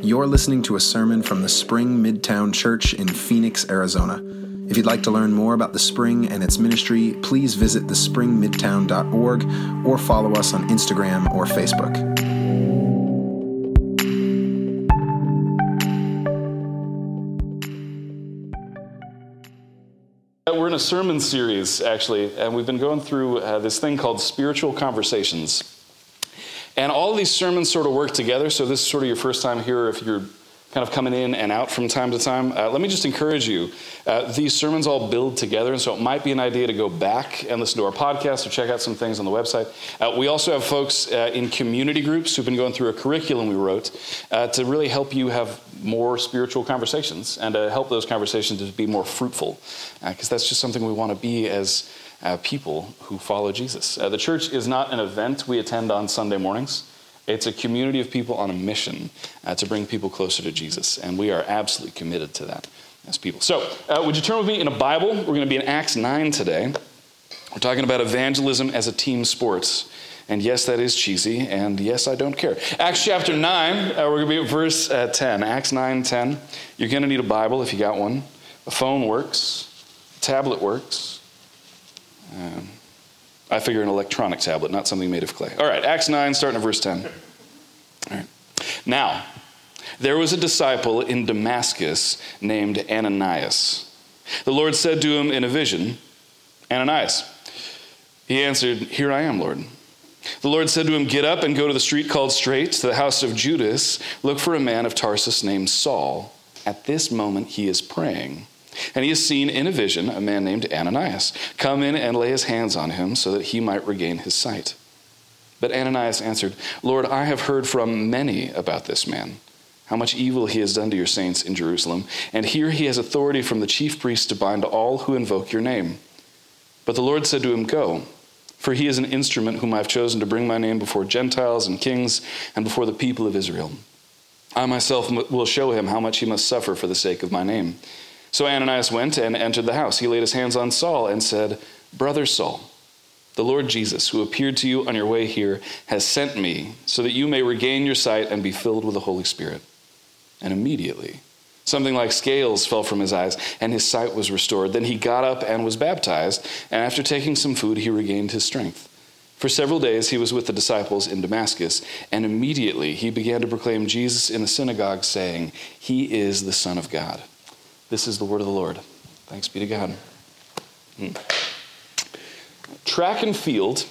You're listening to a sermon from the Spring Midtown Church in Phoenix, Arizona. If you'd like to learn more about the Spring and its ministry, please visit thespringmidtown.org or follow us on Instagram or Facebook. We're in a sermon series, actually, and we've been going through uh, this thing called Spiritual Conversations. And all these sermons sort of work together, so this is sort of your first time here if you're kind of coming in and out from time to time. Uh, let me just encourage you. Uh, these sermons all build together, and so it might be an idea to go back and listen to our podcast or check out some things on the website. Uh, we also have folks uh, in community groups who've been going through a curriculum we wrote uh, to really help you have more spiritual conversations and to help those conversations to be more fruitful, because uh, that's just something we want to be as uh, people who follow Jesus. Uh, the church is not an event we attend on Sunday mornings. It's a community of people on a mission uh, to bring people closer to Jesus, and we are absolutely committed to that as people. So, uh, would you turn with me in a Bible? We're going to be in Acts 9 today. We're talking about evangelism as a team sport. And yes, that is cheesy, and yes, I don't care. Acts chapter 9, uh, we're going to be at verse uh, 10. Acts 9 10. You're going to need a Bible if you got one. A phone works, a tablet works. Um, I figure an electronic tablet, not something made of clay. All right, Acts 9, starting at verse 10. All right. Now, there was a disciple in Damascus named Ananias. The Lord said to him in a vision, Ananias. He answered, Here I am, Lord. The Lord said to him, Get up and go to the street called Straight, to the house of Judas. Look for a man of Tarsus named Saul. At this moment, he is praying. And he has seen in a vision a man named Ananias come in and lay his hands on him so that he might regain his sight. But Ananias answered, Lord, I have heard from many about this man, how much evil he has done to your saints in Jerusalem, and here he has authority from the chief priests to bind all who invoke your name. But the Lord said to him, Go, for he is an instrument whom I have chosen to bring my name before Gentiles and kings and before the people of Israel. I myself will show him how much he must suffer for the sake of my name. So Ananias went and entered the house. He laid his hands on Saul and said, Brother Saul, the Lord Jesus, who appeared to you on your way here, has sent me so that you may regain your sight and be filled with the Holy Spirit. And immediately, something like scales fell from his eyes, and his sight was restored. Then he got up and was baptized, and after taking some food, he regained his strength. For several days he was with the disciples in Damascus, and immediately he began to proclaim Jesus in the synagogue, saying, He is the Son of God. This is the word of the Lord. Thanks be to God. Hmm. Track and field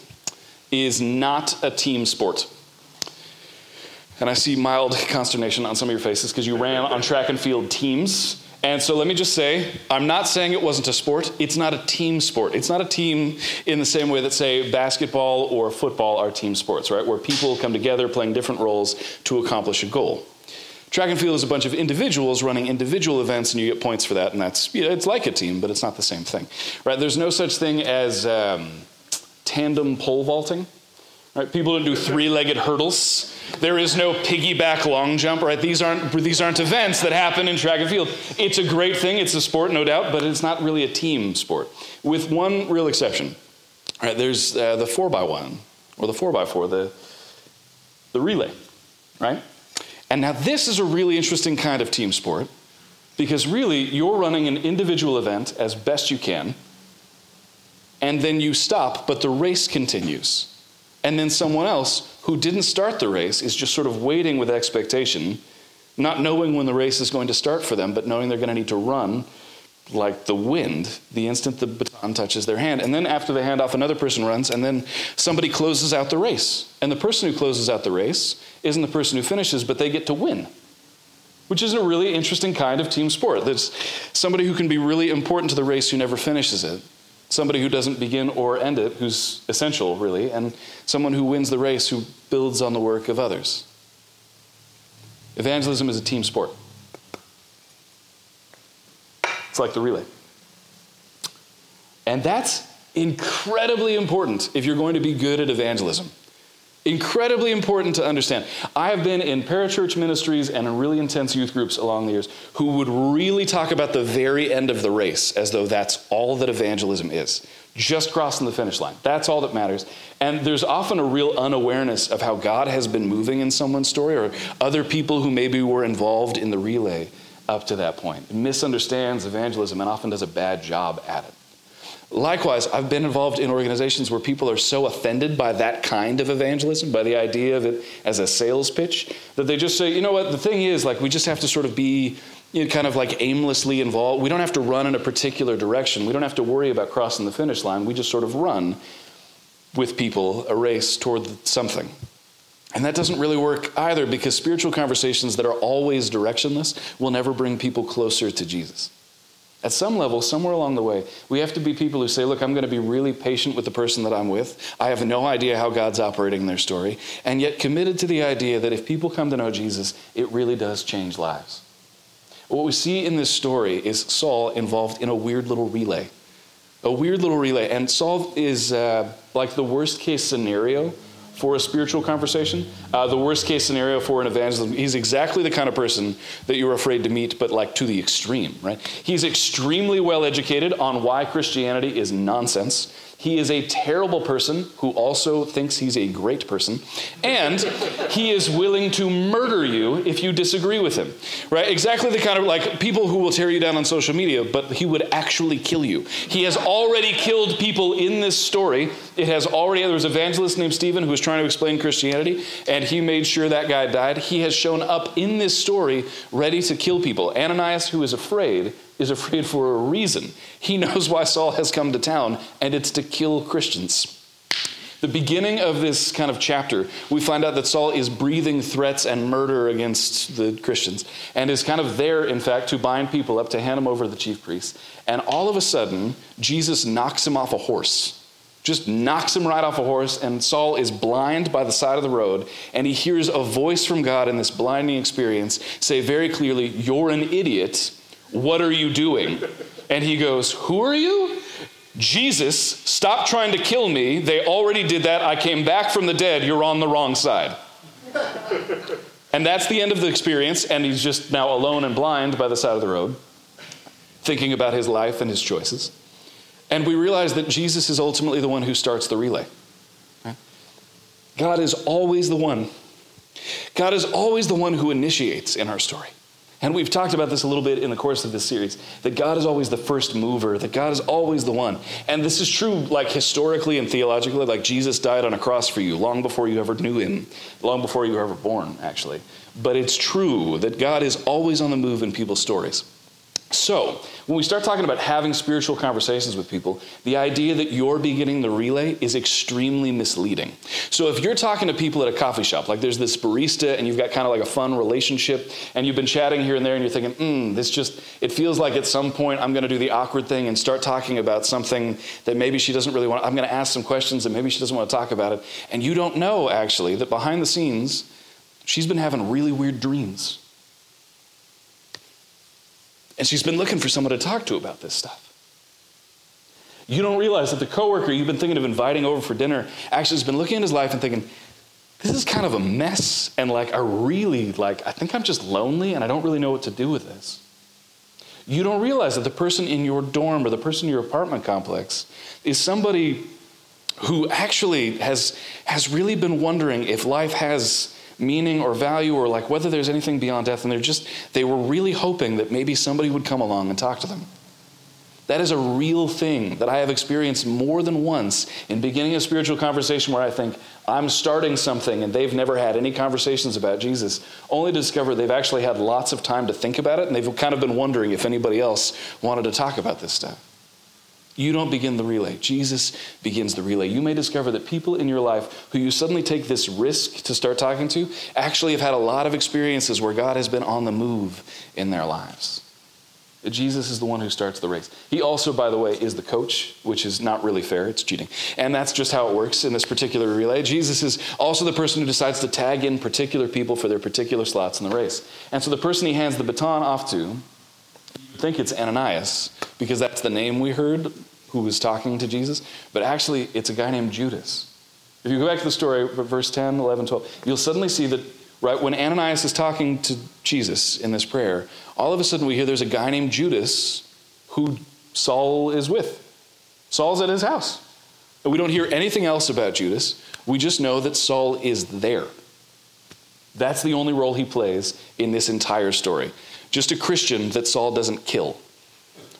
is not a team sport. And I see mild consternation on some of your faces because you ran on track and field teams. And so let me just say, I'm not saying it wasn't a sport. It's not a team sport. It's not a team in the same way that, say, basketball or football are team sports, right? Where people come together playing different roles to accomplish a goal. Track and field is a bunch of individuals running individual events, and you get points for that, and that's you know, it's like a team, but it's not the same thing, right? There's no such thing as um, tandem pole vaulting, right? People don't do three-legged hurdles. There is no piggyback long jump, right? These aren't these aren't events that happen in track and field. It's a great thing. It's a sport, no doubt, but it's not really a team sport, with one real exception. Right? There's uh, the four by one or the four by four, the the relay, right? And now, this is a really interesting kind of team sport because really you're running an individual event as best you can, and then you stop, but the race continues. And then someone else who didn't start the race is just sort of waiting with expectation, not knowing when the race is going to start for them, but knowing they're going to need to run like the wind the instant the baton touches their hand. And then after they hand off, another person runs, and then somebody closes out the race. And the person who closes out the race isn't the person who finishes, but they get to win. Which is a really interesting kind of team sport. There's somebody who can be really important to the race who never finishes it, somebody who doesn't begin or end it, who's essential, really, and someone who wins the race who builds on the work of others. Evangelism is a team sport. It's like the relay. And that's incredibly important if you're going to be good at evangelism. Incredibly important to understand. I have been in parachurch ministries and in really intense youth groups along the years who would really talk about the very end of the race as though that's all that evangelism is. just crossing the finish line. That's all that matters. And there's often a real unawareness of how God has been moving in someone's story or other people who maybe were involved in the relay up to that point. Misunderstands evangelism and often does a bad job at it. Likewise, I've been involved in organizations where people are so offended by that kind of evangelism, by the idea of it as a sales pitch, that they just say, you know what, the thing is, like, we just have to sort of be you know, kind of like aimlessly involved. We don't have to run in a particular direction. We don't have to worry about crossing the finish line. We just sort of run with people a race toward something. And that doesn't really work either because spiritual conversations that are always directionless will never bring people closer to Jesus. At some level, somewhere along the way, we have to be people who say, Look, I'm going to be really patient with the person that I'm with. I have no idea how God's operating in their story, and yet committed to the idea that if people come to know Jesus, it really does change lives. What we see in this story is Saul involved in a weird little relay. A weird little relay. And Saul is uh, like the worst case scenario for a spiritual conversation, uh, the worst case scenario for an evangelism. He's exactly the kind of person that you're afraid to meet, but like to the extreme, right? He's extremely well educated on why Christianity is nonsense. He is a terrible person who also thinks he's a great person. And he is willing to murder you if you disagree with him. Right? Exactly the kind of like people who will tear you down on social media, but he would actually kill you. He has already killed people in this story. It has already, there was an evangelist named Stephen who was trying to explain Christianity, and he made sure that guy died. He has shown up in this story ready to kill people. Ananias, who is afraid, is afraid for a reason. He knows why Saul has come to town, and it's to kill Christians. The beginning of this kind of chapter, we find out that Saul is breathing threats and murder against the Christians and is kind of there, in fact, to bind people up to hand them over to the chief priests. And all of a sudden, Jesus knocks him off a horse. Just knocks him right off a horse, and Saul is blind by the side of the road, and he hears a voice from God in this blinding experience say very clearly, You're an idiot what are you doing? And he goes, Who are you? Jesus, stop trying to kill me. They already did that. I came back from the dead. You're on the wrong side. and that's the end of the experience. And he's just now alone and blind by the side of the road, thinking about his life and his choices. And we realize that Jesus is ultimately the one who starts the relay. God is always the one. God is always the one who initiates in our story. And we've talked about this a little bit in the course of this series that God is always the first mover, that God is always the one. And this is true, like historically and theologically, like Jesus died on a cross for you long before you ever knew him, long before you were ever born, actually. But it's true that God is always on the move in people's stories. So, when we start talking about having spiritual conversations with people, the idea that you're beginning the relay is extremely misleading. So, if you're talking to people at a coffee shop, like there's this barista and you've got kind of like a fun relationship, and you've been chatting here and there, and you're thinking, hmm, this just, it feels like at some point I'm going to do the awkward thing and start talking about something that maybe she doesn't really want. I'm going to ask some questions and maybe she doesn't want to talk about it. And you don't know, actually, that behind the scenes, she's been having really weird dreams and she's been looking for someone to talk to about this stuff. You don't realize that the coworker you've been thinking of inviting over for dinner actually has been looking at his life and thinking, this is kind of a mess. And like, I really, like, I think I'm just lonely and I don't really know what to do with this. You don't realize that the person in your dorm or the person in your apartment complex is somebody who actually has, has really been wondering if life has meaning or value or like whether there's anything beyond death. And they're just, they were really hoping that maybe somebody would come along and talk to them. That is a real thing that I have experienced more than once in beginning a spiritual conversation where I think I'm starting something and they've never had any conversations about Jesus, only to discover they've actually had lots of time to think about it and they've kind of been wondering if anybody else wanted to talk about this stuff. You don't begin the relay. Jesus begins the relay. You may discover that people in your life who you suddenly take this risk to start talking to actually have had a lot of experiences where God has been on the move in their lives. Jesus is the one who starts the race. He also, by the way, is the coach, which is not really fair. It's cheating. And that's just how it works in this particular relay. Jesus is also the person who decides to tag in particular people for their particular slots in the race. And so the person he hands the baton off to you think it's Ananias because that's the name we heard who was talking to Jesus, but actually it's a guy named Judas. If you go back to the story, verse 10, 11, 12, you'll suddenly see that right when Ananias is talking to Jesus in this prayer, all of a sudden we hear there's a guy named Judas who Saul is with. Saul's at his house. And we don't hear anything else about Judas. We just know that Saul is there. That's the only role he plays in this entire story. Just a Christian that Saul doesn't kill.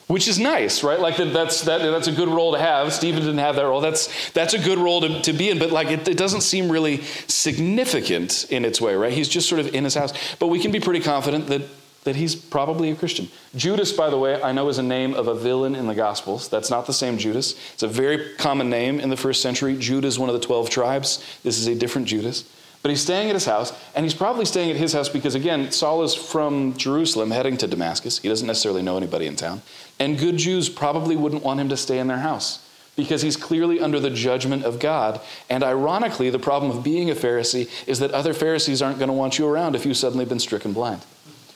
Which is nice, right? Like that, that's that, that's a good role to have. Stephen didn't have that role. That's that's a good role to, to be in, but like it, it doesn't seem really significant in its way, right? He's just sort of in his house. But we can be pretty confident that that he's probably a Christian. Judas, by the way, I know is a name of a villain in the Gospels. That's not the same Judas. It's a very common name in the first century. Judas, one of the 12 tribes. This is a different Judas. But he's staying at his house, and he's probably staying at his house because, again, Saul is from Jerusalem heading to Damascus. He doesn't necessarily know anybody in town. And good Jews probably wouldn't want him to stay in their house because he's clearly under the judgment of God. And ironically, the problem of being a Pharisee is that other Pharisees aren't going to want you around if you've suddenly been stricken blind.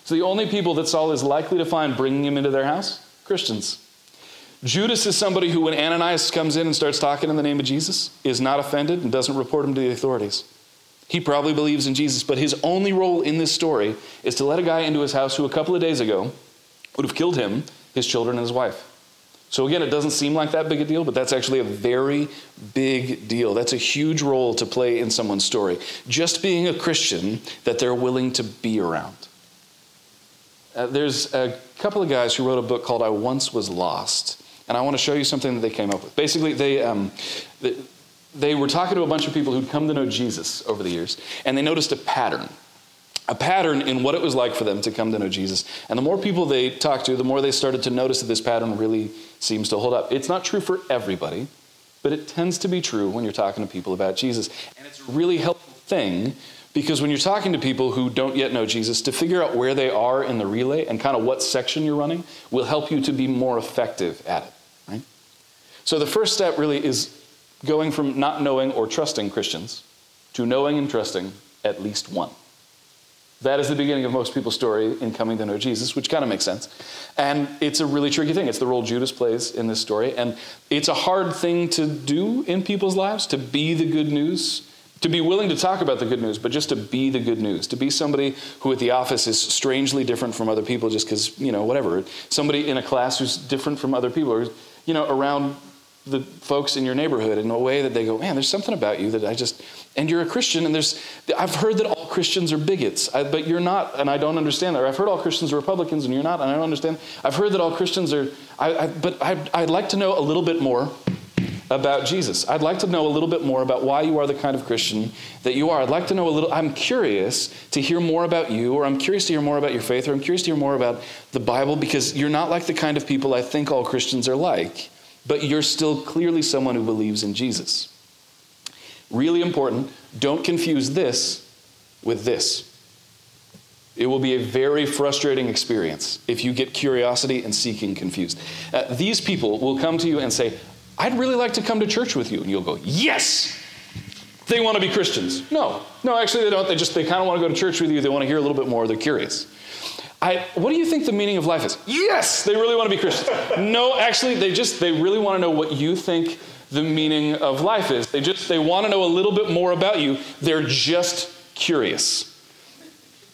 So the only people that Saul is likely to find bringing him into their house? Christians. Judas is somebody who, when Ananias comes in and starts talking in the name of Jesus, is not offended and doesn't report him to the authorities. He probably believes in Jesus, but his only role in this story is to let a guy into his house who a couple of days ago would have killed him, his children, and his wife. So again, it doesn't seem like that big a deal, but that's actually a very big deal. That's a huge role to play in someone's story. Just being a Christian that they're willing to be around. Uh, there's a couple of guys who wrote a book called I Once Was Lost, and I want to show you something that they came up with. Basically, they, um, they, they were talking to a bunch of people who'd come to know Jesus over the years, and they noticed a pattern. A pattern in what it was like for them to come to know Jesus. And the more people they talked to, the more they started to notice that this pattern really seems to hold up. It's not true for everybody, but it tends to be true when you're talking to people about Jesus. And it's a really helpful thing because when you're talking to people who don't yet know Jesus, to figure out where they are in the relay and kind of what section you're running will help you to be more effective at it, right? So the first step really is going from not knowing or trusting Christians to knowing and trusting at least one. That is the beginning of most people's story in coming to know Jesus, which kind of makes sense. And it's a really tricky thing. It's the role Judas plays in this story. And it's a hard thing to do in people's lives to be the good news, to be willing to talk about the good news, but just to be the good news, to be somebody who at the office is strangely different from other people just because, you know, whatever. Somebody in a class who's different from other people, or, you know, around the folks in your neighborhood in a way that they go, man, there's something about you that I just, and you're a Christian, and there's, I've heard that all Christians are bigots, I, but you're not, and I don't understand that. Or I've heard all Christians are Republicans, and you're not, and I don't understand. I've heard that all Christians are, I, I, but I'd, I'd like to know a little bit more about Jesus. I'd like to know a little bit more about why you are the kind of Christian that you are. I'd like to know a little, I'm curious to hear more about you, or I'm curious to hear more about your faith, or I'm curious to hear more about the Bible, because you're not like the kind of people I think all Christians are like but you're still clearly someone who believes in Jesus. Really important, don't confuse this with this. It will be a very frustrating experience if you get curiosity and seeking confused. Uh, these people will come to you and say, I'd really like to come to church with you. And you'll go, Yes! They want to be Christians. No, no, actually, they don't. They just, they kind of want to go to church with you. They want to hear a little bit more. They're curious. I, what do you think the meaning of life is? Yes, they really want to be Christians. no, actually, they just they really want to know what you think the meaning of life is. They just they want to know a little bit more about you. They're just curious.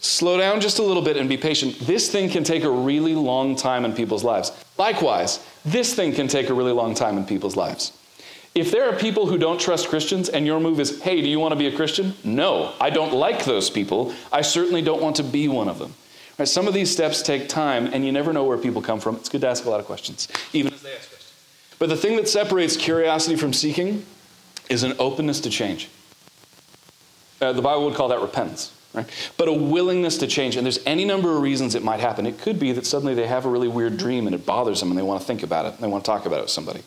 Slow down just a little bit and be patient. This thing can take a really long time in people's lives. Likewise, this thing can take a really long time in people's lives. If there are people who don't trust Christians and your move is, hey, do you want to be a Christian? No, I don't like those people. I certainly don't want to be one of them. Right, some of these steps take time, and you never know where people come from. It's good to ask a lot of questions, even as they ask questions. But the thing that separates curiosity from seeking is an openness to change. Uh, the Bible would call that repentance. Right? But a willingness to change. And there's any number of reasons it might happen. It could be that suddenly they have a really weird dream and it bothers them and they want to think about it. And they want to talk about it with somebody.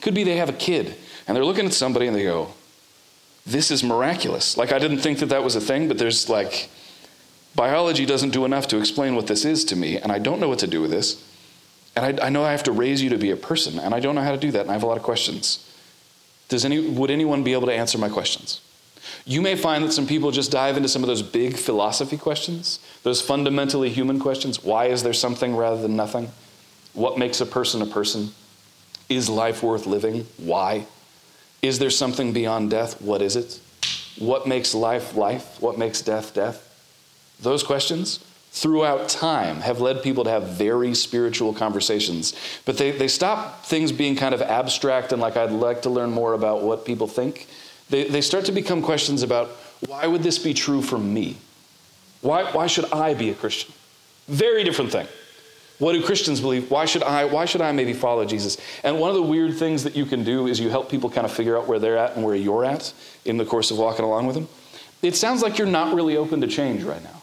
Could be they have a kid and they're looking at somebody and they go, This is miraculous. Like, I didn't think that that was a thing, but there's like, Biology doesn't do enough to explain what this is to me, and I don't know what to do with this. And I, I, know I have to raise you to be a person, and I don't know how to do that, and I have a lot of questions. Does any, would anyone be able to answer my questions? You may find that some people just dive into some of those big philosophy questions, those fundamentally human questions. Why is there something rather than nothing? What makes a person a person? Is life worth living? Why? Is there something beyond death? What is it? What makes life life? What makes death death? Those questions throughout time have led people to have very spiritual conversations. But they, they stop things being kind of abstract and like, I'd like to learn more about what people think. They, they start to become questions about why would this be true for me? Why, why should I be a Christian? Very different thing. What do Christians believe? Why should I why should I maybe follow Jesus? And one of the weird things that you can do is you help people kind of figure out where they're at and where you're at in the course of walking along with them. It sounds like you're not really open to change right now.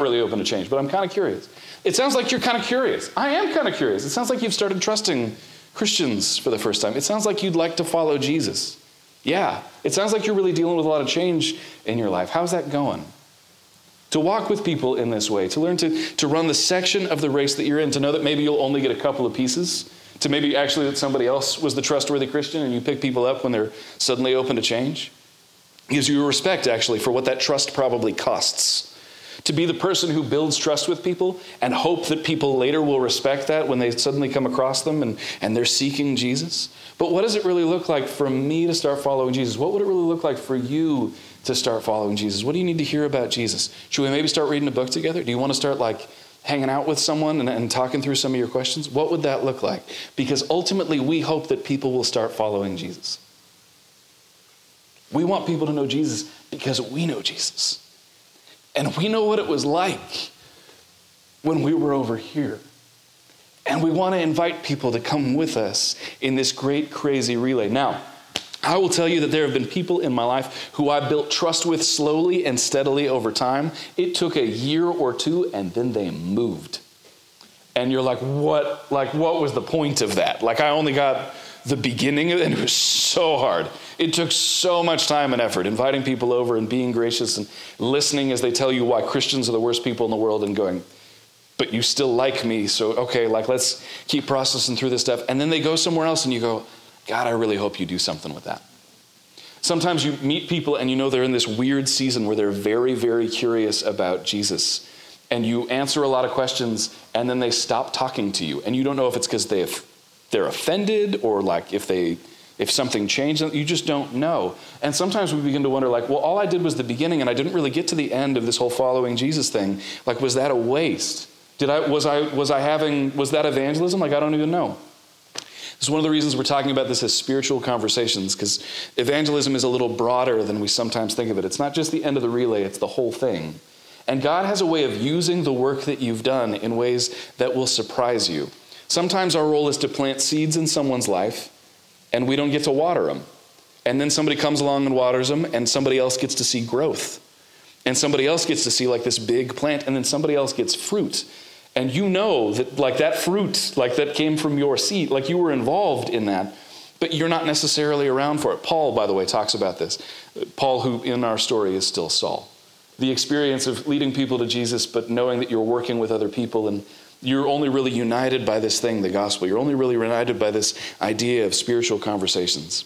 Really open to change, but I'm kind of curious. It sounds like you're kind of curious. I am kind of curious. It sounds like you've started trusting Christians for the first time. It sounds like you'd like to follow Jesus. Yeah, it sounds like you're really dealing with a lot of change in your life. How's that going? To walk with people in this way, to learn to, to run the section of the race that you're in, to know that maybe you'll only get a couple of pieces, to maybe actually that somebody else was the trustworthy Christian and you pick people up when they're suddenly open to change. Gives you respect, actually, for what that trust probably costs. To be the person who builds trust with people and hope that people later will respect that when they suddenly come across them and, and they're seeking Jesus. But what does it really look like for me to start following Jesus? What would it really look like for you to start following Jesus? What do you need to hear about Jesus? Should we maybe start reading a book together? Do you want to start like hanging out with someone and, and talking through some of your questions? What would that look like? Because ultimately, we hope that people will start following Jesus. We want people to know Jesus because we know Jesus. And we know what it was like when we were over here. And we want to invite people to come with us in this great, crazy relay. Now, I will tell you that there have been people in my life who I built trust with slowly and steadily over time. It took a year or two, and then they moved. And you're like, what? Like, what was the point of that? Like, I only got the beginning of it, and it was so hard. It took so much time and effort, inviting people over and being gracious and listening as they tell you why Christians are the worst people in the world and going, but you still like me, so okay, like let's keep processing through this stuff. And then they go somewhere else and you go, God, I really hope you do something with that. Sometimes you meet people and you know they're in this weird season where they're very, very curious about Jesus. And you answer a lot of questions and then they stop talking to you. And you don't know if it's because they're offended or like if they if something changed you just don't know. And sometimes we begin to wonder like well all i did was the beginning and i didn't really get to the end of this whole following jesus thing. Like was that a waste? Did i was i was i having was that evangelism? Like i don't even know. This is one of the reasons we're talking about this as spiritual conversations because evangelism is a little broader than we sometimes think of it. It's not just the end of the relay it's the whole thing. And god has a way of using the work that you've done in ways that will surprise you. Sometimes our role is to plant seeds in someone's life and we don't get to water them. And then somebody comes along and waters them and somebody else gets to see growth. And somebody else gets to see like this big plant and then somebody else gets fruit. And you know that like that fruit, like that came from your seed, like you were involved in that, but you're not necessarily around for it. Paul, by the way, talks about this. Paul, who in our story is still Saul. The experience of leading people to Jesus, but knowing that you're working with other people and you're only really united by this thing, the gospel. You're only really united by this idea of spiritual conversations.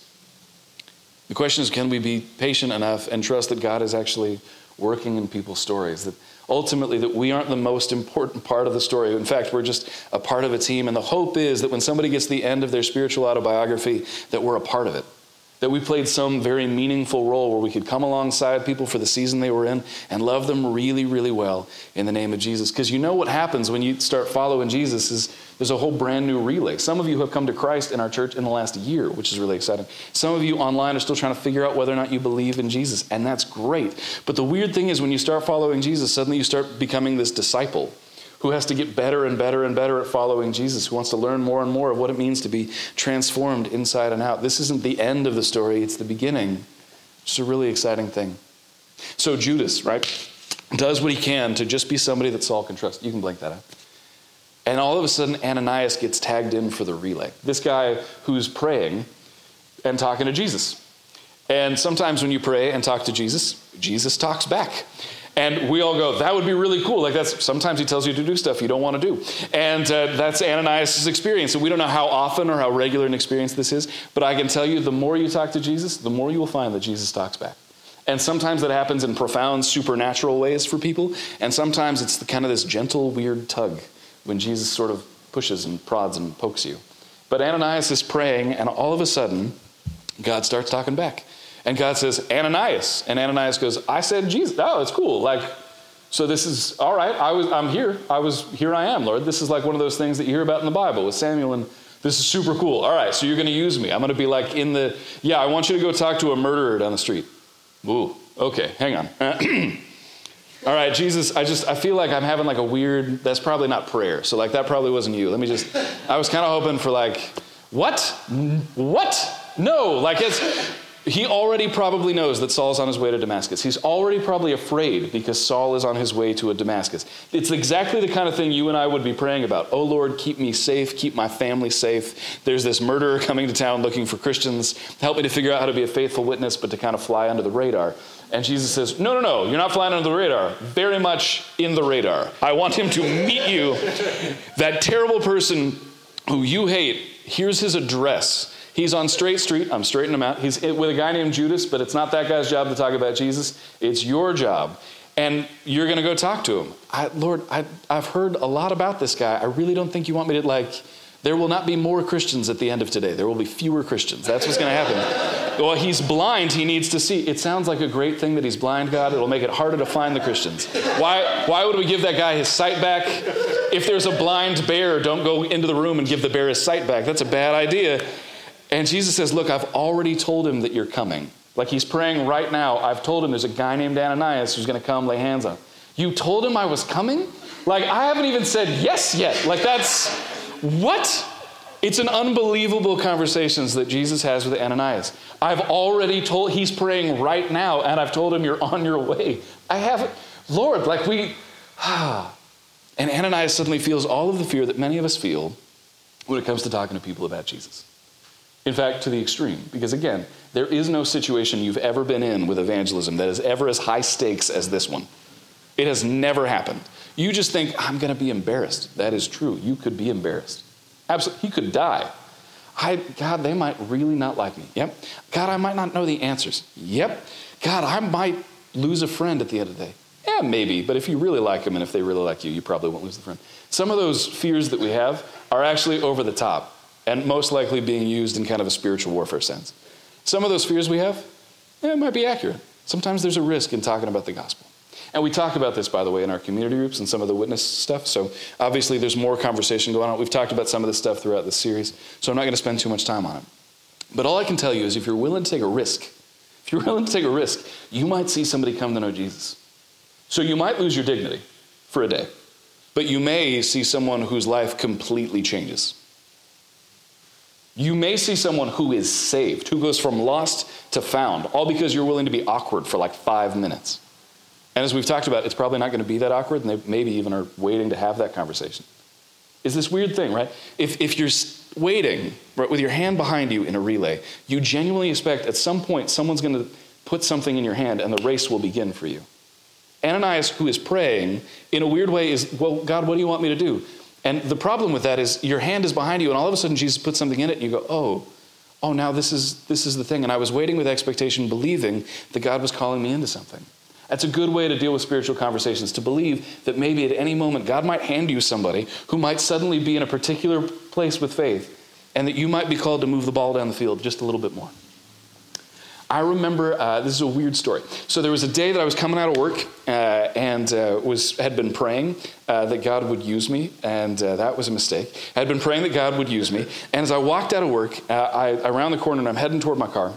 The question is can we be patient enough and trust that God is actually working in people's stories? That ultimately that we aren't the most important part of the story. In fact, we're just a part of a team and the hope is that when somebody gets the end of their spiritual autobiography that we're a part of it that we played some very meaningful role where we could come alongside people for the season they were in and love them really, really well in the name of Jesus. Because you know what happens when you start following Jesus is there's a whole brand new relay. Some of you have come to Christ in our church in the last year, which is really exciting. Some of you online are still trying to figure out whether or not you believe in Jesus, and that's great. But the weird thing is when you start following Jesus, suddenly you start becoming this disciple who has to get better and better and better at following Jesus, who wants to learn more and more of what it means to be transformed inside and out. This isn't the end of the story, it's the beginning. It's a really exciting thing. So, Judas, right, does what he can to just be somebody that Saul can trust. You can blank that out. And all of a sudden, Ananias gets tagged in for the relay. This guy who's praying and talking to Jesus. And sometimes when you pray and talk to Jesus, Jesus talks back. And we all go, that would be really cool. Like that's sometimes he tells you to do stuff you don't want to do. And uh, that's Ananias' experience. And we don't know how often or how regular an experience this is, but I can tell you the more you talk to Jesus, the more you will find that Jesus talks back. And sometimes that happens in profound supernatural ways for people, and sometimes it's the, kind of this gentle, weird tug when Jesus sort of pushes and prods and pokes you. But Ananias is praying, and all of a sudden, God starts talking back. And God says, Ananias. And Ananias goes, I said Jesus. Oh, it's cool. Like, So this is all right. I was I'm here. I was here I am, Lord. This is like one of those things that you hear about in the Bible with Samuel and this is super cool. All right, so you're going to use me. I'm going to be like in the Yeah, I want you to go talk to a murderer down the street. Ooh. Okay, hang on. all right, Jesus, I just I feel like I'm having like a weird that's probably not prayer. So like that probably wasn't you. Let me just I was kind of hoping for like what? What? No, like it's he already probably knows that Saul's on his way to Damascus. He's already probably afraid because Saul is on his way to a Damascus. It's exactly the kind of thing you and I would be praying about. Oh Lord, keep me safe, keep my family safe. There's this murderer coming to town looking for Christians. Help me to figure out how to be a faithful witness, but to kind of fly under the radar. And Jesus says, No, no, no, you're not flying under the radar. Very much in the radar. I want him to meet you. That terrible person who you hate, here's his address. He's on Straight Street. I'm straightening him out. He's with a guy named Judas, but it's not that guy's job to talk about Jesus. It's your job. And you're going to go talk to him. I, Lord, I, I've heard a lot about this guy. I really don't think you want me to, like, there will not be more Christians at the end of today. There will be fewer Christians. That's what's going to happen. well, he's blind. He needs to see. It sounds like a great thing that he's blind, God. It'll make it harder to find the Christians. Why, why would we give that guy his sight back? If there's a blind bear, don't go into the room and give the bear his sight back. That's a bad idea. And Jesus says, Look, I've already told him that you're coming. Like he's praying right now. I've told him there's a guy named Ananias who's going to come lay hands on. You told him I was coming? Like I haven't even said yes yet. Like that's what? It's an unbelievable conversations that Jesus has with Ananias. I've already told he's praying right now and I've told him you're on your way. I haven't Lord, like we ah. And Ananias suddenly feels all of the fear that many of us feel when it comes to talking to people about Jesus. In fact, to the extreme. Because again, there is no situation you've ever been in with evangelism that is ever as high stakes as this one. It has never happened. You just think, I'm going to be embarrassed. That is true. You could be embarrassed. Absolutely. He could die. I, God, they might really not like me. Yep. God, I might not know the answers. Yep. God, I might lose a friend at the end of the day. Yeah, maybe. But if you really like them and if they really like you, you probably won't lose the friend. Some of those fears that we have are actually over the top and most likely being used in kind of a spiritual warfare sense. Some of those fears we have, yeah, might be accurate. Sometimes there's a risk in talking about the gospel. And we talk about this, by the way, in our community groups and some of the witness stuff. So obviously, there's more conversation going on. We've talked about some of this stuff throughout this series, so I'm not going to spend too much time on it. But all I can tell you is if you're willing to take a risk, if you're willing to take a risk, you might see somebody come to know Jesus. So you might lose your dignity for a day, but you may see someone whose life completely changes. You may see someone who is saved, who goes from lost to found, all because you're willing to be awkward for like five minutes. And as we've talked about, it's probably not going to be that awkward, and they maybe even are waiting to have that conversation. Is this weird thing, right? If, if you're waiting right, with your hand behind you in a relay, you genuinely expect at some point someone's going to put something in your hand and the race will begin for you. Ananias, who is praying, in a weird way, is, Well, God, what do you want me to do? And the problem with that is your hand is behind you, and all of a sudden Jesus puts something in it, and you go, oh, oh, now this is this is the thing. And I was waiting with expectation, believing that God was calling me into something. That's a good way to deal with spiritual conversations, to believe that maybe at any moment God might hand you somebody who might suddenly be in a particular place with faith, and that you might be called to move the ball down the field just a little bit more. I remember uh, this is a weird story. So there was a day that I was coming out of work uh, and uh, was had been praying uh, that God would use me, and uh, that was a mistake. I had been praying that God would use me, and as I walked out of work, uh, I around the corner and I'm heading toward my car,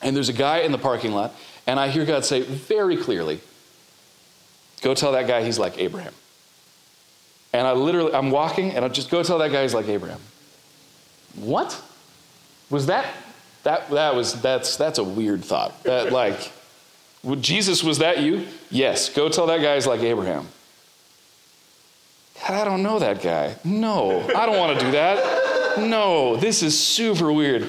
and there's a guy in the parking lot, and I hear God say very clearly, "Go tell that guy he's like Abraham." And I literally, I'm walking, and I just go tell that guy he's like Abraham. What? Was that that, that was, that's, that's a weird thought. That, like, Jesus, was that you? Yes. Go tell that guy he's like Abraham. God, I don't know that guy. No, I don't want to do that. No, this is super weird.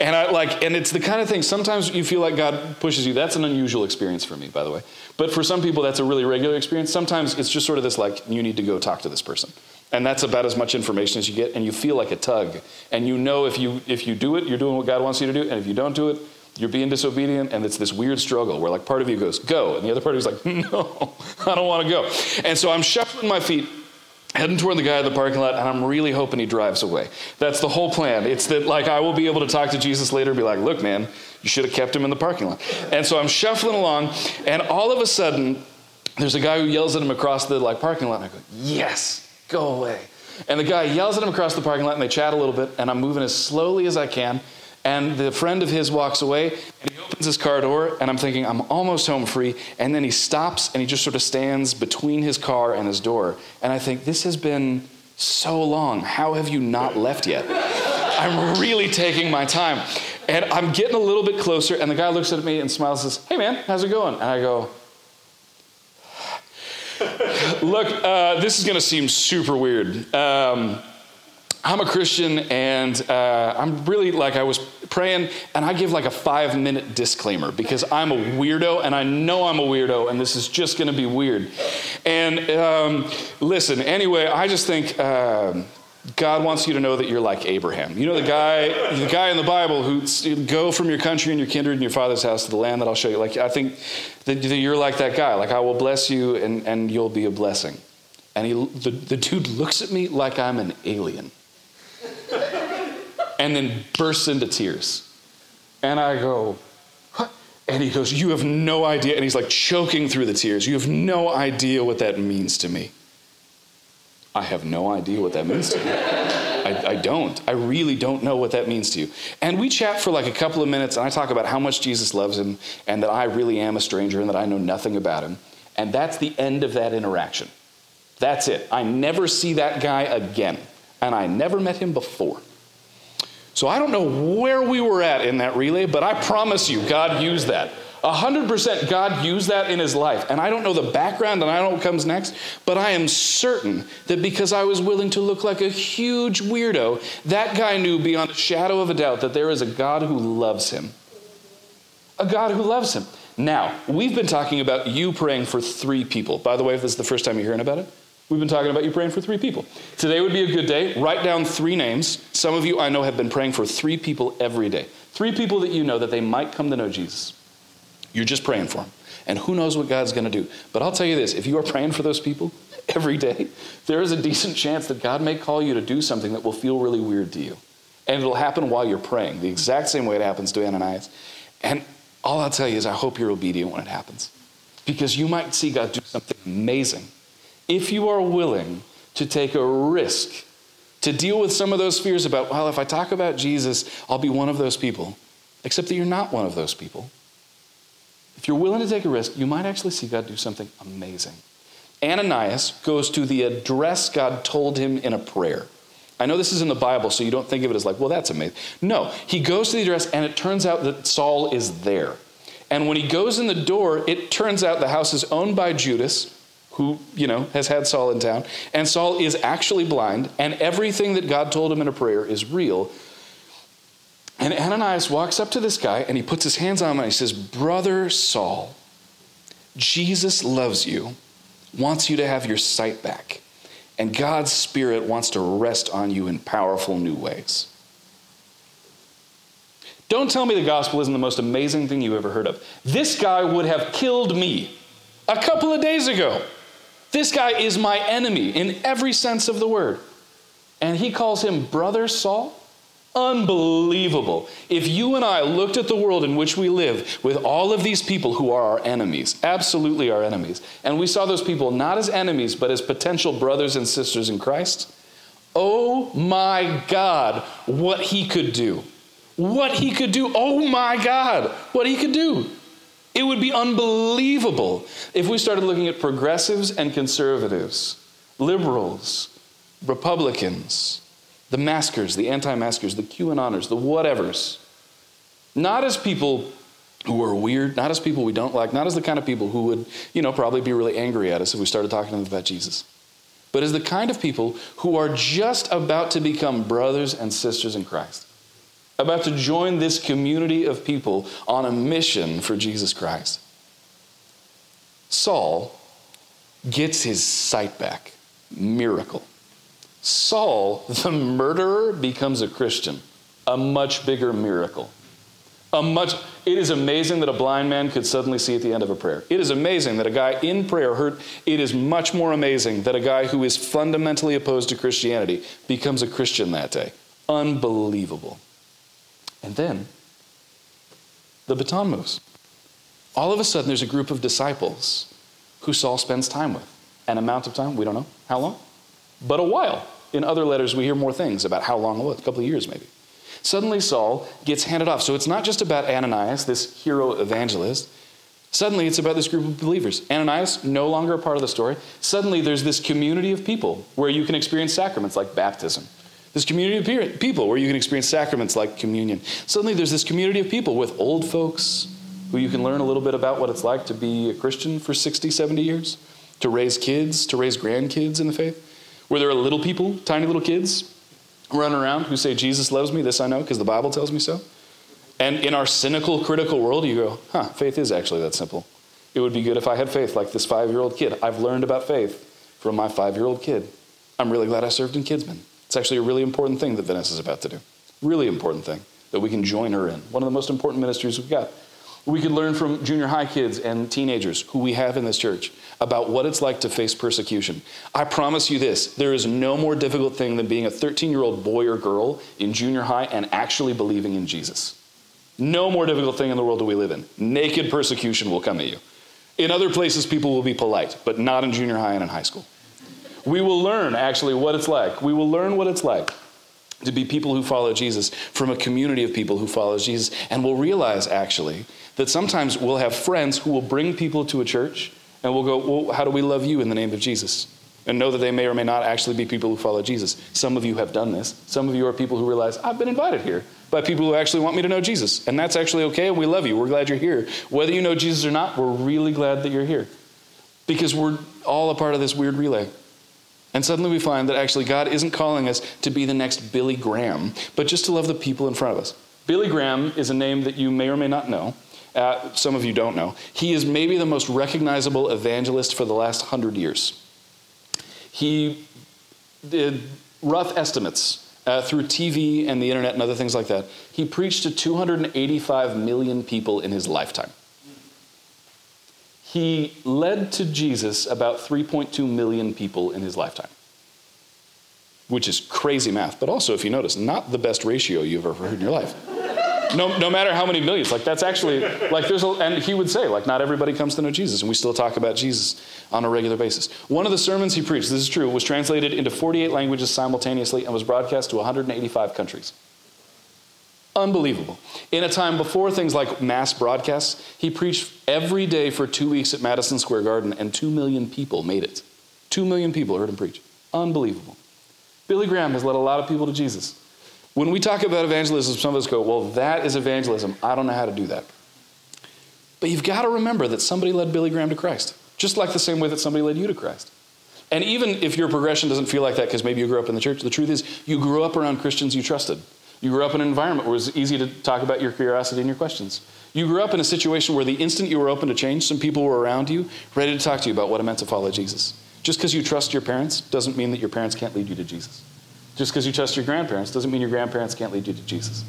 And I like, and it's the kind of thing sometimes you feel like God pushes you. That's an unusual experience for me, by the way. But for some people, that's a really regular experience. Sometimes it's just sort of this like, you need to go talk to this person. And that's about as much information as you get, and you feel like a tug. And you know if you if you do it, you're doing what God wants you to do, and if you don't do it, you're being disobedient, and it's this weird struggle where like part of you goes, go, and the other part of you is like, no, I don't want to go. And so I'm shuffling my feet, heading toward the guy in the parking lot, and I'm really hoping he drives away. That's the whole plan. It's that like I will be able to talk to Jesus later and be like, look, man, you should have kept him in the parking lot. And so I'm shuffling along, and all of a sudden, there's a guy who yells at him across the like parking lot, and I go, yes, go away. And the guy yells at him across the parking lot, and they chat a little bit, and I'm moving as slowly as I can. And the friend of his walks away, and he opens his car door, and I'm thinking, I'm almost home free. And then he stops, and he just sort of stands between his car and his door. And I think, this has been so long. How have you not left yet? I'm really taking my time. And I'm getting a little bit closer, and the guy looks at me and smiles and says, Hey man, how's it going? And I go, Look, uh, this is going to seem super weird. Um, I'm a Christian, and uh, I'm really like, I was praying, and I give like a five minute disclaimer because I'm a weirdo, and I know I'm a weirdo, and this is just going to be weird. And um, listen, anyway, I just think. Uh, God wants you to know that you're like Abraham. You know the guy, the guy in the Bible who go from your country and your kindred and your father's house to the land that I'll show you. Like I think that you're like that guy. Like I will bless you and, and you'll be a blessing. And he, the, the dude looks at me like I'm an alien, and then bursts into tears. And I go, what? And he goes, You have no idea. And he's like choking through the tears. You have no idea what that means to me. I have no idea what that means to you. I, I, don't. I really don't know what that means to you. And we chat for like a couple of minutes, and I talk about how much Jesus loves him, and that I really am a stranger, and that I know nothing about him. And that's the end of that interaction. That's it. I never see that guy again, and I never met him before. So I don't know where we were at in that relay, but I promise you, God used that. 100% God used that in his life. And I don't know the background and I don't know what comes next, but I am certain that because I was willing to look like a huge weirdo, that guy knew beyond a shadow of a doubt that there is a God who loves him. A God who loves him. Now, we've been talking about you praying for three people. By the way, if this is the first time you're hearing about it, we've been talking about you praying for three people. Today would be a good day. Write down three names. Some of you I know have been praying for three people every day. Three people that you know that they might come to know Jesus. You're just praying for them. And who knows what God's going to do. But I'll tell you this if you are praying for those people every day, there is a decent chance that God may call you to do something that will feel really weird to you. And it'll happen while you're praying, the exact same way it happens to Ananias. And all I'll tell you is I hope you're obedient when it happens. Because you might see God do something amazing if you are willing to take a risk to deal with some of those fears about, well, if I talk about Jesus, I'll be one of those people. Except that you're not one of those people. If you're willing to take a risk, you might actually see God do something amazing. Ananias goes to the address God told him in a prayer. I know this is in the Bible, so you don't think of it as like, well, that's amazing. No, he goes to the address, and it turns out that Saul is there. And when he goes in the door, it turns out the house is owned by Judas, who, you know, has had Saul in town. And Saul is actually blind, and everything that God told him in a prayer is real. And Ananias walks up to this guy and he puts his hands on him and he says, Brother Saul, Jesus loves you, wants you to have your sight back, and God's Spirit wants to rest on you in powerful new ways. Don't tell me the gospel isn't the most amazing thing you've ever heard of. This guy would have killed me a couple of days ago. This guy is my enemy in every sense of the word. And he calls him Brother Saul? Unbelievable. If you and I looked at the world in which we live with all of these people who are our enemies, absolutely our enemies, and we saw those people not as enemies, but as potential brothers and sisters in Christ, oh my God, what he could do. What he could do. Oh my God, what he could do. It would be unbelievable if we started looking at progressives and conservatives, liberals, Republicans, the maskers, the anti maskers, the QAnoners, the whatevers, not as people who are weird, not as people we don't like, not as the kind of people who would, you know, probably be really angry at us if we started talking to them about Jesus, but as the kind of people who are just about to become brothers and sisters in Christ, about to join this community of people on a mission for Jesus Christ. Saul gets his sight back. Miracle. Saul, the murderer, becomes a Christian. A much bigger miracle. A much, it is amazing that a blind man could suddenly see at the end of a prayer. It is amazing that a guy in prayer heard. It is much more amazing that a guy who is fundamentally opposed to Christianity becomes a Christian that day. Unbelievable. And then the baton moves. All of a sudden, there's a group of disciples who Saul spends time with. An amount of time, we don't know how long, but a while. In other letters, we hear more things about how long it was, a couple of years maybe. Suddenly, Saul gets handed off. So it's not just about Ananias, this hero evangelist. Suddenly, it's about this group of believers. Ananias, no longer a part of the story. Suddenly, there's this community of people where you can experience sacraments like baptism. This community of people where you can experience sacraments like communion. Suddenly, there's this community of people with old folks who you can learn a little bit about what it's like to be a Christian for 60, 70 years, to raise kids, to raise grandkids in the faith, where there are little people, tiny little kids, running around who say, Jesus loves me, this I know because the Bible tells me so. And in our cynical, critical world, you go, huh, faith is actually that simple. It would be good if I had faith like this five year old kid. I've learned about faith from my five year old kid. I'm really glad I served in Kidsmen. It's actually a really important thing that Vanessa's about to do. Really important thing that we can join her in. One of the most important ministries we've got. We could learn from junior high kids and teenagers who we have in this church about what it's like to face persecution. I promise you this there is no more difficult thing than being a 13 year old boy or girl in junior high and actually believing in Jesus. No more difficult thing in the world that we live in. Naked persecution will come at you. In other places, people will be polite, but not in junior high and in high school. We will learn actually what it's like. We will learn what it's like to be people who follow Jesus from a community of people who follow Jesus. And we'll realize actually that sometimes we'll have friends who will bring people to a church and we'll go, Well, how do we love you in the name of Jesus? And know that they may or may not actually be people who follow Jesus. Some of you have done this. Some of you are people who realize, I've been invited here by people who actually want me to know Jesus. And that's actually okay, we love you. We're glad you're here. Whether you know Jesus or not, we're really glad that you're here. Because we're all a part of this weird relay. And suddenly we find that actually God isn't calling us to be the next Billy Graham, but just to love the people in front of us. Billy Graham is a name that you may or may not know. Uh, some of you don't know. He is maybe the most recognizable evangelist for the last hundred years. He did rough estimates uh, through TV and the internet and other things like that. He preached to 285 million people in his lifetime. He led to Jesus about 3.2 million people in his lifetime, which is crazy math, but also, if you notice, not the best ratio you've ever heard in your life. No, no matter how many millions, like that's actually like there's a, and he would say like not everybody comes to know Jesus, and we still talk about Jesus on a regular basis. One of the sermons he preached, this is true, was translated into 48 languages simultaneously and was broadcast to 185 countries. Unbelievable. In a time before things like mass broadcasts, he preached every day for two weeks at Madison Square Garden, and two million people made it. Two million people heard him preach. Unbelievable. Billy Graham has led a lot of people to Jesus. When we talk about evangelism, some of us go, well, that is evangelism. I don't know how to do that. But you've got to remember that somebody led Billy Graham to Christ, just like the same way that somebody led you to Christ. And even if your progression doesn't feel like that because maybe you grew up in the church, the truth is you grew up around Christians you trusted. You grew up in an environment where it was easy to talk about your curiosity and your questions. You grew up in a situation where the instant you were open to change, some people were around you ready to talk to you about what it meant to follow Jesus. Just because you trust your parents doesn't mean that your parents can't lead you to Jesus. Just because you trust your grandparents doesn't mean your grandparents can't lead you to Jesus.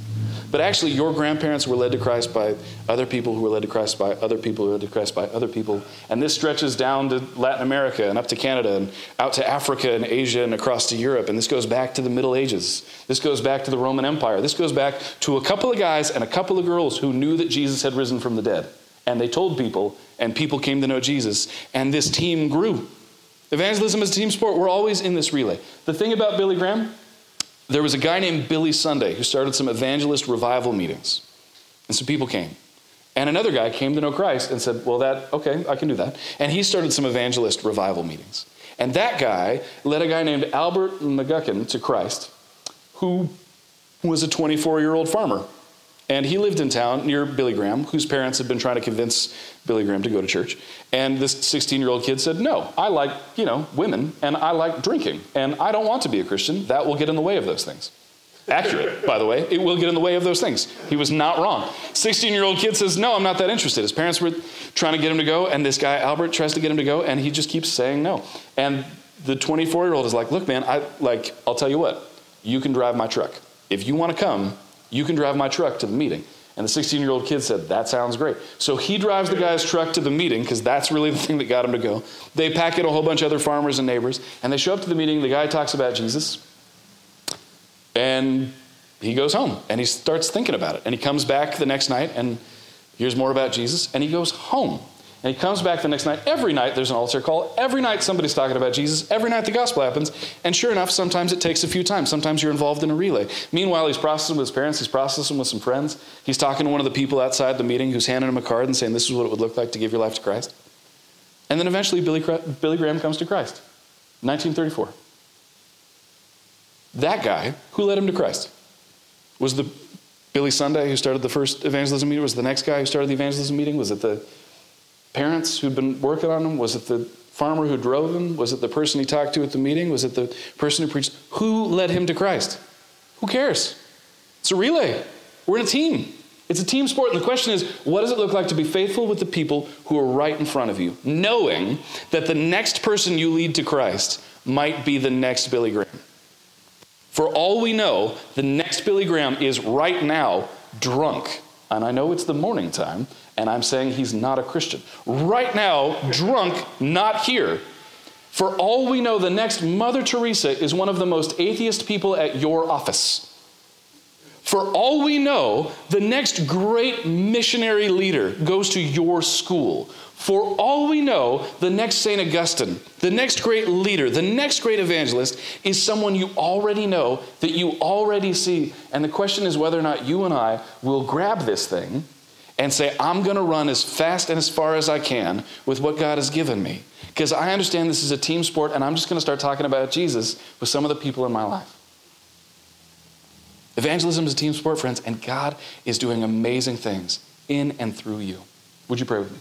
But actually, your grandparents were led to Christ by other people who were led to Christ by other people who were led to Christ by other people. And this stretches down to Latin America and up to Canada and out to Africa and Asia and across to Europe. And this goes back to the Middle Ages. This goes back to the Roman Empire. This goes back to a couple of guys and a couple of girls who knew that Jesus had risen from the dead. And they told people, and people came to know Jesus. And this team grew. Evangelism is a team sport. We're always in this relay. The thing about Billy Graham, there was a guy named Billy Sunday who started some evangelist revival meetings. And some people came. And another guy came to know Christ and said, Well, that, okay, I can do that. And he started some evangelist revival meetings. And that guy led a guy named Albert McMakin to Christ, who was a 24 year old farmer and he lived in town near Billy Graham, whose parents had been trying to convince Billy Graham to go to church. And this 16 year old kid said, No, I like, you know, women and I like drinking and I don't want to be a Christian. That will get in the way of those things. Accurate, by the way. It will get in the way of those things. He was not wrong. 16 year old kid says, No, I'm not that interested. His parents were trying to get him to go, and this guy, Albert, tries to get him to go, and he just keeps saying no. And the 24 year old is like, Look, man, I like, I'll tell you what, you can drive my truck. If you want to come, you can drive my truck to the meeting. And the 16 year old kid said, That sounds great. So he drives the guy's truck to the meeting because that's really the thing that got him to go. They pack in a whole bunch of other farmers and neighbors, and they show up to the meeting. The guy talks about Jesus, and he goes home and he starts thinking about it. And he comes back the next night and hears more about Jesus, and he goes home. And he comes back the next night. Every night there's an altar call. Every night somebody's talking about Jesus. Every night the gospel happens. And sure enough, sometimes it takes a few times. Sometimes you're involved in a relay. Meanwhile, he's processing with his parents. He's processing with some friends. He's talking to one of the people outside the meeting who's handing him a card and saying, This is what it would look like to give your life to Christ. And then eventually Billy, Billy Graham comes to Christ. 1934. That guy, who led him to Christ? Was the Billy Sunday who started the first evangelism meeting? Was the next guy who started the evangelism meeting? Was it the parents who'd been working on him? Was it the farmer who drove him? Was it the person he talked to at the meeting? Was it the person who preached? Who led him to Christ? Who cares? It's a relay. We're in a team. It's a team sport, and the question is what does it look like to be faithful with the people who are right in front of you, knowing that the next person you lead to Christ might be the next Billy Graham? For all we know, the next Billy Graham is right now drunk. And I know it's the morning time, and I'm saying he's not a Christian. Right now, drunk, not here. For all we know, the next Mother Teresa is one of the most atheist people at your office. For all we know, the next great missionary leader goes to your school. For all we know, the next St. Augustine, the next great leader, the next great evangelist is someone you already know, that you already see. And the question is whether or not you and I will grab this thing and say, I'm going to run as fast and as far as I can with what God has given me. Because I understand this is a team sport, and I'm just going to start talking about Jesus with some of the people in my life. Evangelism is a team sport, friends, and God is doing amazing things in and through you. Would you pray with me?